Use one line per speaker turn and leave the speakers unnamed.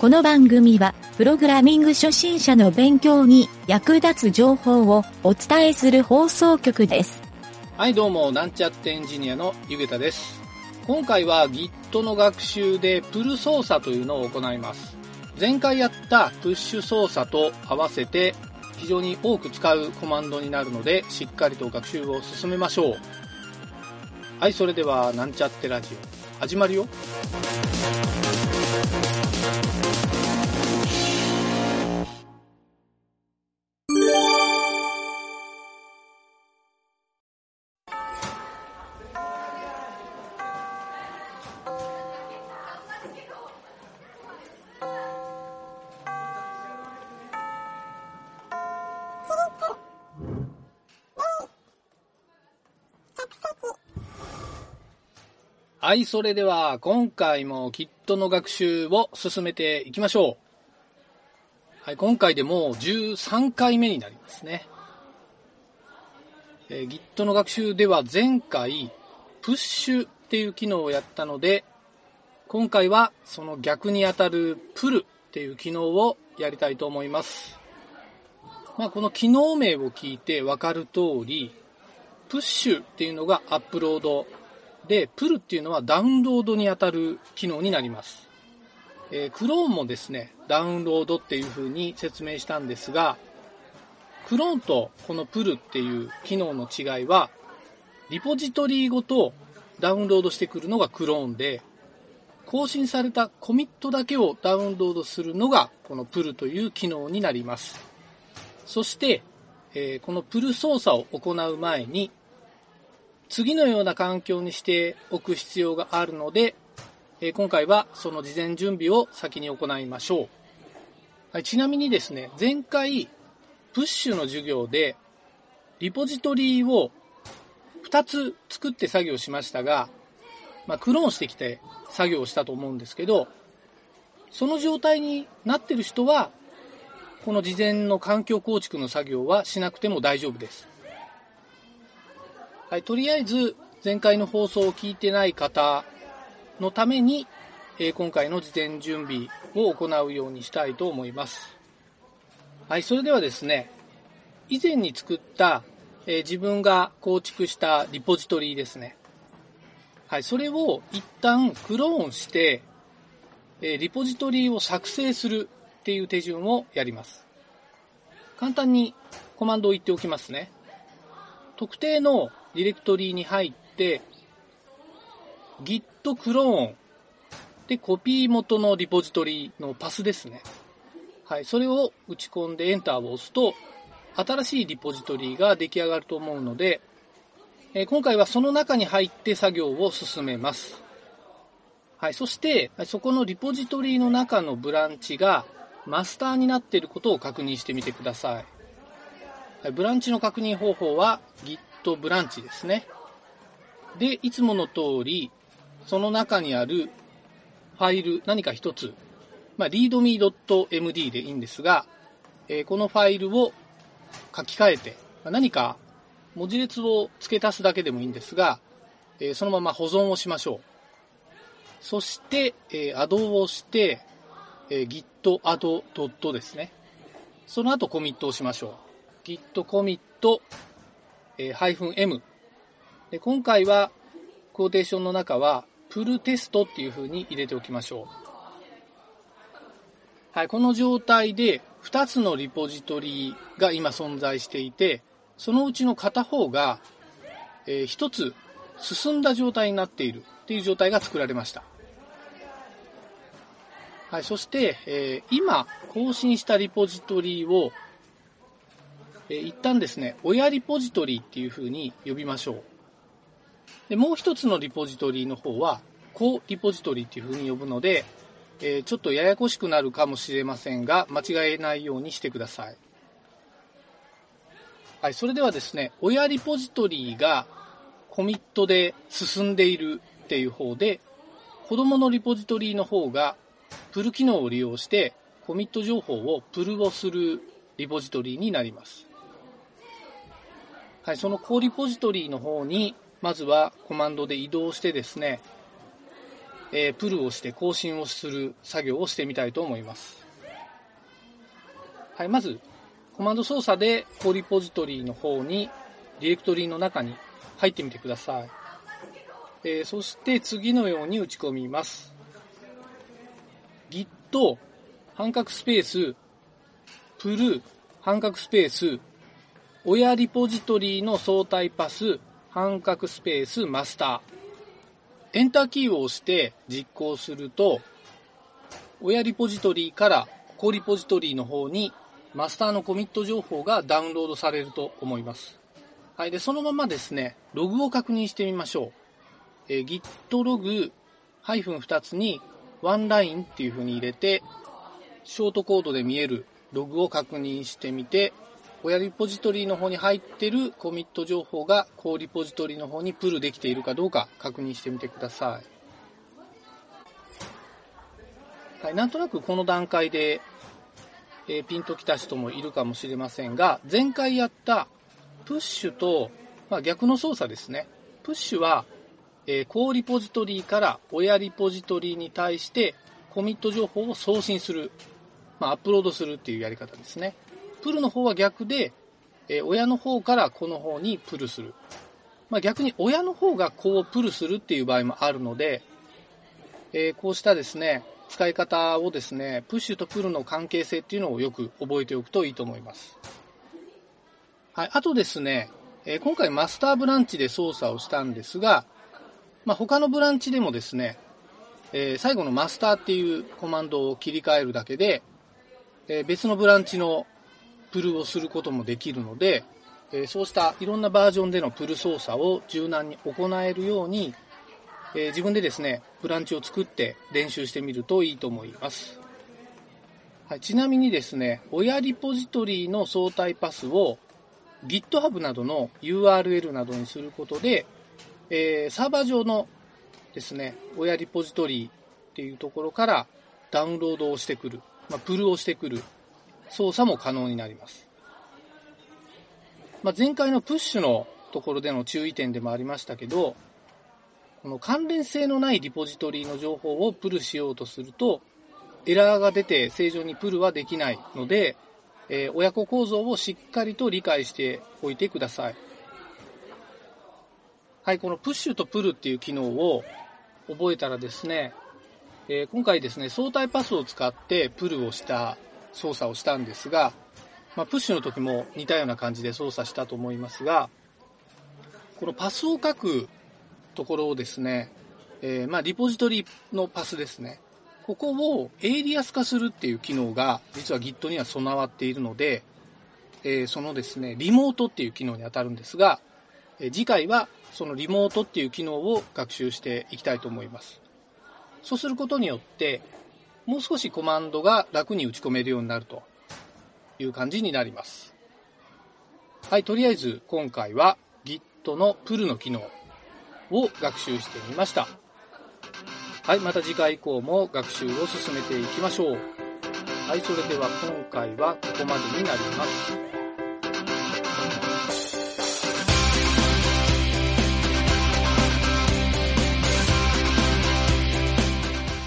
この番組は、プログラミング初心者の勉強に役立つ情報をお伝えする放送局です。
はい、どうも、なんちゃってエンジニアのゆげたです。今回は Git の学習でプル操作というのを行います。前回やったプッシュ操作と合わせて非常に多く使うコマンドになるので、しっかりと学習を進めましょう。はい、それでは、なんちゃってラジオ、始まるよ。はい、それでは今回も Git の学習を進めていきましょう。はい、今回でもう13回目になりますね。えー Git の学習では前回、プッシュっていう機能をやったので、今回はその逆にあたるプルっていう機能をやりたいと思います。まあ、この機能名を聞いてわかる通り、プッシュっていうのがアップロードで、プルっていうのはダウンロードにあたる機能になります。えー、クローンもですね、ダウンロードっていう風に説明したんですが、クローンとこのプルっていう機能の違いは、リポジトリごとダウンロードしてくるのがクローンで、更新されたコミットだけをダウンロードするのがこのプルという機能になります。そして、えーこのプル操作を行う前に、次のような環境にしておく必要があるので、え今回はその事前準備を先に行いましょう。はい、ちなみにですね、前回、プッシュの授業で、リポジトリを2つ作って作業しましたが、まあ、クローンしてきて作業をしたと思うんですけど、その状態になってる人は、この事前の環境構築の作業はしなくても大丈夫です。はい、とりあえず前回の放送を聞いてない方のために、えー今回の事前準備を行うようにしたいと思います。はい、それではですね、以前に作った、えー自分が構築したリポジトリですね。はい、それを一旦クローンして、えーリポジトリを作成するっていう手順をやります。簡単にコマンドを言っておきますね。特定のディレクトリに入って、git クローンでコピー元のリポジトリのパスですね。はい、それを打ち込んでエンターを押すと、新しいリポジトリが出来上がると思うので、えー今回はその中に入って作業を進めます。はい、そして、そこのリポジトリの中のブランチがマスターになっていることを確認してみてくださ。いブランチの確認方法は Git ブランチですね。で、いつもの通り、その中にあるファイル、何か一つ、まあ、readme.md でいいんですが、えーこのファイルを書き換えて、まあ何か文字列を付け足すだけでもいいんですが、えーそのまま保存をしましょう。そして、えー、アドをして、えー git add. ですね。その後コミットをしましょう。git commit、えー、-m。で今回は、コーテーションの中は、プルテストっていう風に入れておきましょう。はい、この状態で2つのリポジトリが今存在していて、そのうちの片方が、え1つ進んだ状態になっているっていう状態が作られました。はい、そして、えー今更新したリポジトリを、えー一旦ですね、親リポジトリっていう風に呼びましょう。で、もう一つのリポジトリの方は、子リポジトリっていう風に呼ぶので、えーちょっとややこしくなるかもしれませんが、間違えないようにしてください。はい、それではですね、親リポジトリがコミットで進んでいるっていう方で、子供のリポジトリの方がプル機能を利用してコミット情報をプルをするリポジトリになります。はい、そのコーリポジトリの方に、まずはコマンドで移動してですね、えー、プルをして更新をする作業をしてみたいと思います。はい、まず、コマンド操作でコーリポジトリの方に、ディレクトリの中に入ってみてください。えー、そして次のように打ち込みます。git 半角スペース、プル、半角スペース、親リポジトリの相対パス、半角スペース、マスター。エンターキーを押して実行すると、親リポジトリからコリポジトリの方にマスターのコミット情報がダウンロードされると思います。はい。で、そのままですね、ログを確認してみましょう。えー、git ログ -2 つにワンラインっていう風に入れて、ショートコードで見えるログを確認してみて、親リポジトリの方に入ってるコミット情報がコーリポジトリの方にプルできているかどうか確認してみてください。はい、なんとなくこの段階で、えー、ピンときた人もいるかもしれませんが、前回やったプッシュと、まあ、逆の操作ですね。プッシュはえー、コリポジトリから親リポジトリに対してコミット情報を送信する、まあ、アップロードするっていうやり方ですね。プルの方は逆で、え、親の方からこの方にプルする。まあ、逆に親の方がこうプルするっていう場合もあるので、えー、こうしたですね、使い方をですね、プッシュとプルの関係性っていうのをよく覚えておくといいと思います。はい。あとですね、えー、今回マスターブランチで操作をしたんですが、まあ、他のブランチでもですね、えー、最後のマスターっていうコマンドを切り替えるだけで、え、別のブランチのプルをすることもできるので、えー、そうしたいろんなバージョンでのプル操作を柔軟に行えるように、え自分でですね、ブランチを作って練習してみるといいと思います。はい、ちなみにですね、親リポジトリの相対パスを GitHub などの URL などにすることで、えー、サーバー上のですね、親リポジトリっていうところからダウンロードをしてくる、まあ、プルをしてくる操作も可能になります。まあ、前回のプッシュのところでの注意点でもありましたけど、この関連性のないリポジトリの情報をプルしようとすると、エラーが出て正常にプルはできないので、えー、親子構造をしっかりと理解しておいてください。はい、このプッシュとプルっていう機能を覚えたらですね、えー、今回ですね、相対パスを使ってプルをした操作をしたんですが、まあ、プッシュの時も似たような感じで操作したと思いますが、このパスを書くところをですね、えー、まあ、リポジトリのパスですね。ここをエイリアス化するっていう機能が実は Git には備わっているので、えー、そのですね、リモートっていう機能に当たるんですが、え次回はそのリモートっていう機能を学習していきたいと思います。そうすることによって、もう少しコマンドが楽に打ち込めるようになるという感じになります。はい、とりあえず今回は Git の pull の機能を学習してみました。はい、また次回以降も学習を進めていきましょう。はい、それでは今回はここまでになります。